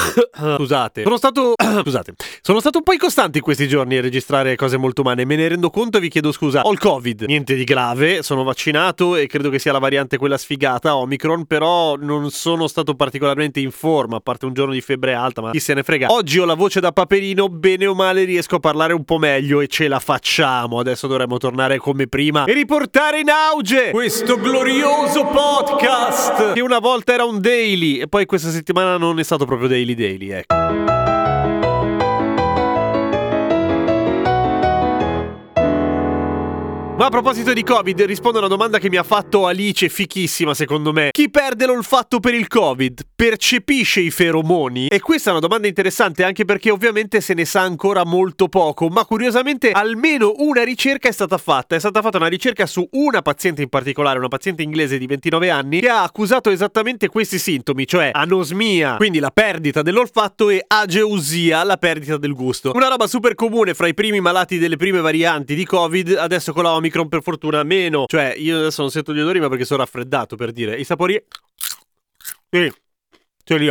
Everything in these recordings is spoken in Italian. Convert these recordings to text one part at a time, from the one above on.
Scusate, sono stato. Scusate, sono stato un po' incostante in questi giorni a registrare cose molto umane. Me ne rendo conto e vi chiedo scusa. Ho il Covid, niente di grave, sono vaccinato e credo che sia la variante quella sfigata, Omicron. Però non sono stato particolarmente in forma, a parte un giorno di febbre alta, ma chi se ne frega. Oggi ho la voce da paperino, bene o male riesco a parlare un po' meglio e ce la facciamo. Adesso dovremmo tornare come prima e riportare in auge questo glorioso podcast che una volta era un daily e poi questa settimana non è stato proprio daily daily, ecco. Ma a proposito di Covid, rispondo a una domanda che mi ha fatto Alice, fichissima secondo me. Chi perde l'olfatto per il Covid percepisce i feromoni? E questa è una domanda interessante anche perché ovviamente se ne sa ancora molto poco, ma curiosamente almeno una ricerca è stata fatta. È stata fatta una ricerca su una paziente in particolare, una paziente inglese di 29 anni, che ha accusato esattamente questi sintomi, cioè anosmia, quindi la perdita dell'olfatto, e ageusia, la perdita del gusto. Una roba super comune fra i primi malati delle prime varianti di Covid, adesso con la Omicron Omicron per fortuna meno. Cioè, io adesso non sento gli odori, ma perché sono raffreddato per dire. I sapori. Sì.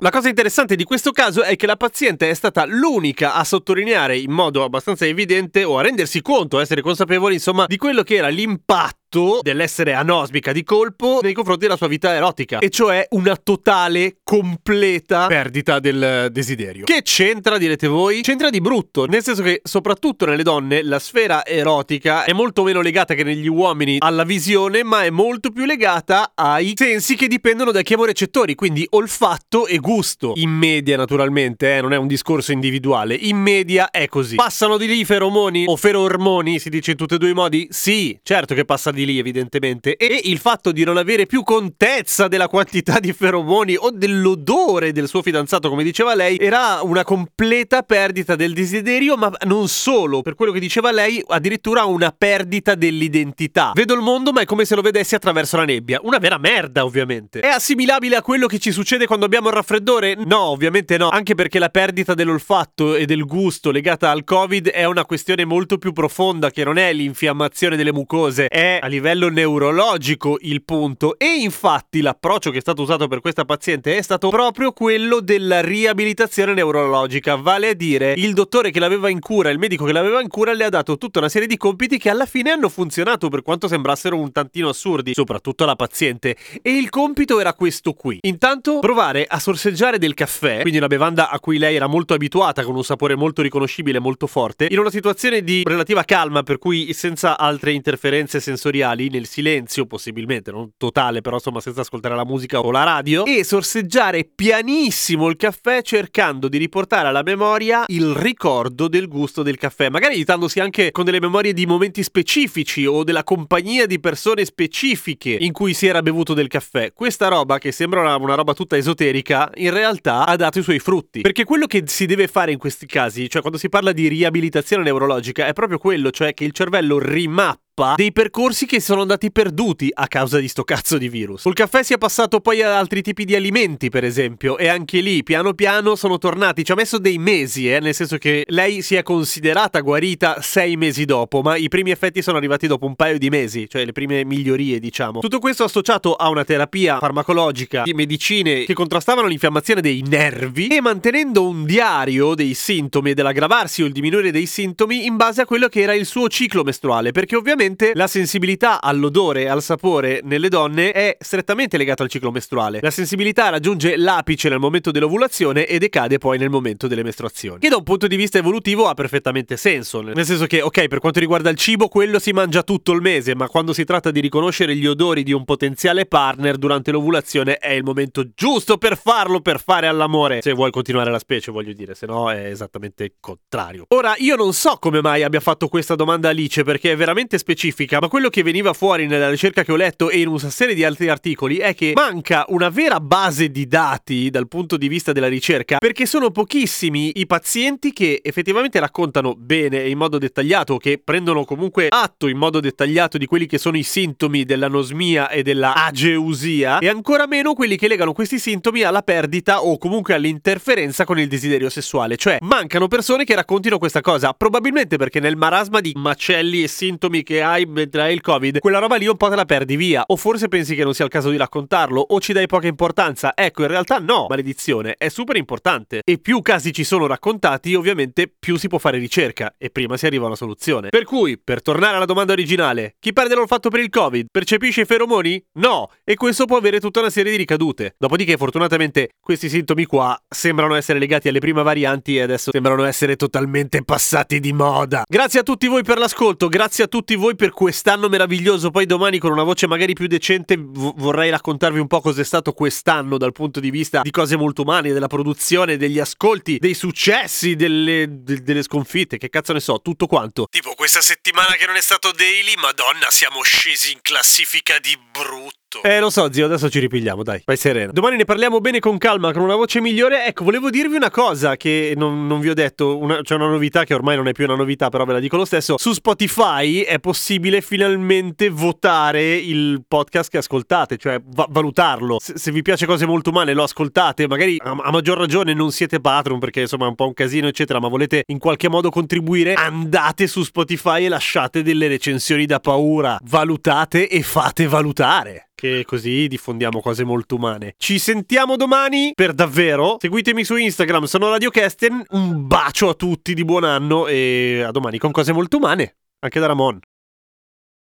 La cosa interessante di questo caso è che la paziente è stata l'unica a sottolineare in modo abbastanza evidente o a rendersi conto, a essere consapevole, insomma, di quello che era l'impatto dell'essere anosmica di colpo nei confronti della sua vita erotica, e cioè una totale, completa perdita del desiderio. Che c'entra, direte voi? C'entra di brutto, nel senso che soprattutto nelle donne la sfera erotica è molto meno legata che negli uomini alla visione, ma è molto più legata ai sensi che dipendono dai chemorecettori, quindi olfatto e gusto. In media, naturalmente, eh, non è un discorso individuale, in media è così. Passano di lì i feromoni o ferormoni, si dice in tutti e due i modi? Sì, certo che passa di di lì evidentemente e il fatto di non avere più contezza della quantità di feromoni o dell'odore del suo fidanzato come diceva lei era una completa perdita del desiderio ma non solo. Per quello che diceva lei addirittura una perdita dell'identità. Vedo il mondo ma è come se lo vedessi attraverso la nebbia. Una vera merda ovviamente. È assimilabile a quello che ci succede quando abbiamo il raffreddore? No ovviamente no. Anche perché la perdita dell'olfatto e del gusto legata al covid è una questione molto più profonda che non è l'infiammazione delle mucose è livello neurologico il punto. E infatti l'approccio che è stato usato per questa paziente è stato proprio quello della riabilitazione neurologica, vale a dire il dottore che l'aveva in cura, il medico che l'aveva in cura le ha dato tutta una serie di compiti che alla fine hanno funzionato per quanto sembrassero un tantino assurdi, soprattutto alla paziente. E il compito era questo qui. Intanto provare a sorseggiare del caffè, quindi una bevanda a cui lei era molto abituata con un sapore molto riconoscibile, molto forte, in una situazione di relativa calma per cui senza altre interferenze sensoriali sensoriali nel silenzio, possibilmente non totale, però insomma senza ascoltare la musica o la radio, e sorseggiare pianissimo il caffè cercando di riportare alla memoria il ricordo del gusto del caffè, magari aiutandosi anche con delle memorie di momenti specifici o della compagnia di persone specifiche in cui si era bevuto del caffè. Questa roba, che sembra una, una roba tutta esoterica, in realtà ha dato i suoi frutti. Perché quello che si deve fare in questi casi, cioè quando si parla di riabilitazione neurologica, è proprio quello, cioè che il cervello rimappa dei percorsi che sono andati perduti a causa di sto cazzo di virus. Sul caffè si è passato poi ad altri tipi di alimenti, per esempio, e anche lì piano piano sono tornati. Ci ha messo dei mesi, eh, nel senso che lei si è considerata guarita sei mesi dopo, ma i primi effetti sono arrivati dopo un paio di mesi, cioè le prime migliorie, diciamo. Tutto questo associato a una terapia farmacologica di medicine che contrastavano l'infiammazione dei nervi e mantenendo un diario dei sintomi e dell'aggravarsi o il diminuire dei sintomi in base a quello che era il suo ciclo mestruale, perché ovviamente Ovviamente la sensibilità all'odore e al sapore nelle donne è strettamente legata al ciclo mestruale. La sensibilità raggiunge l'apice nel momento dell'ovulazione e decade poi nel momento delle mestruazioni. Che da un punto di vista evolutivo ha perfettamente senso, nel senso che, ok, per quanto riguarda il cibo, quello si mangia tutto il mese, ma quando si tratta di riconoscere gli odori di un potenziale partner durante l'ovulazione è il momento giusto per farlo, per fare all'amore. Se vuoi continuare la specie, voglio dire, se no è esattamente il contrario. Ora, io non so come mai abbia fatto questa domanda Alice, perché è veramente specifica specifica, ma quello che veniva fuori nella ricerca che ho letto e in una serie di altri articoli è che manca una vera base di dati dal punto di vista della ricerca, perché sono pochissimi i pazienti che effettivamente raccontano bene e in modo dettagliato, che prendono comunque atto in modo dettagliato di quelli che sono i sintomi dell'anosmia e della ageusia, e ancora meno quelli che legano questi sintomi alla perdita o comunque all'interferenza con il desiderio sessuale. Cioè, mancano persone che raccontino questa cosa, probabilmente perché nel marasma di macelli e sintomi che hai mentre hai il Covid, quella roba lì un po' te la perdi via. O forse pensi che non sia il caso di raccontarlo, o ci dai poca importanza. Ecco, in realtà no, maledizione, è super importante. E più casi ci sono raccontati, ovviamente più si può fare ricerca e prima si arriva a una soluzione. Per cui, per tornare alla domanda originale, chi perde l'olfatto per il Covid percepisce i feromoni? No, e questo può avere tutta una serie di ricadute. Dopodiché, fortunatamente, questi sintomi qua sembrano essere legati alle prime varianti e adesso sembrano essere totalmente passati di moda. Grazie a tutti voi per l'ascolto, grazie a tutti voi per quest'anno meraviglioso. Poi domani con una voce magari più decente v- vorrei raccontarvi un po' cos'è stato quest'anno dal punto di vista di cose molto umane, della produzione, degli ascolti, dei successi, delle, de- delle sconfitte, che cazzo ne so, tutto quanto. Tipo questa settimana che non è stato daily, madonna, siamo scesi in classifica di brutto. Eh, lo so, zio, adesso ci ripigliamo, dai, vai sereno. Domani ne parliamo bene con calma, con una voce migliore. Ecco, volevo dirvi una cosa che non, non vi ho detto, c'è una novità che ormai non è più una novità, però ve la dico lo stesso. Su Spotify è possibile finalmente votare il podcast che ascoltate, cioè va- valutarlo. Se, se, vi piace cose molto umane, lo ascoltate, magari a, a maggior ragione non siete patron perché insomma è un po' un casino, eccetera, ma volete in qualche modo contribuire, andate su Spotify e lasciate delle recensioni da paura. Valutate e fate valutare che così diffondiamo cose molto umane. Ci sentiamo domani per davvero. Seguitemi su Instagram, sono Radio Kesten. Un bacio a tutti di buon anno e a domani con cose molto umane. Anche da Ramon.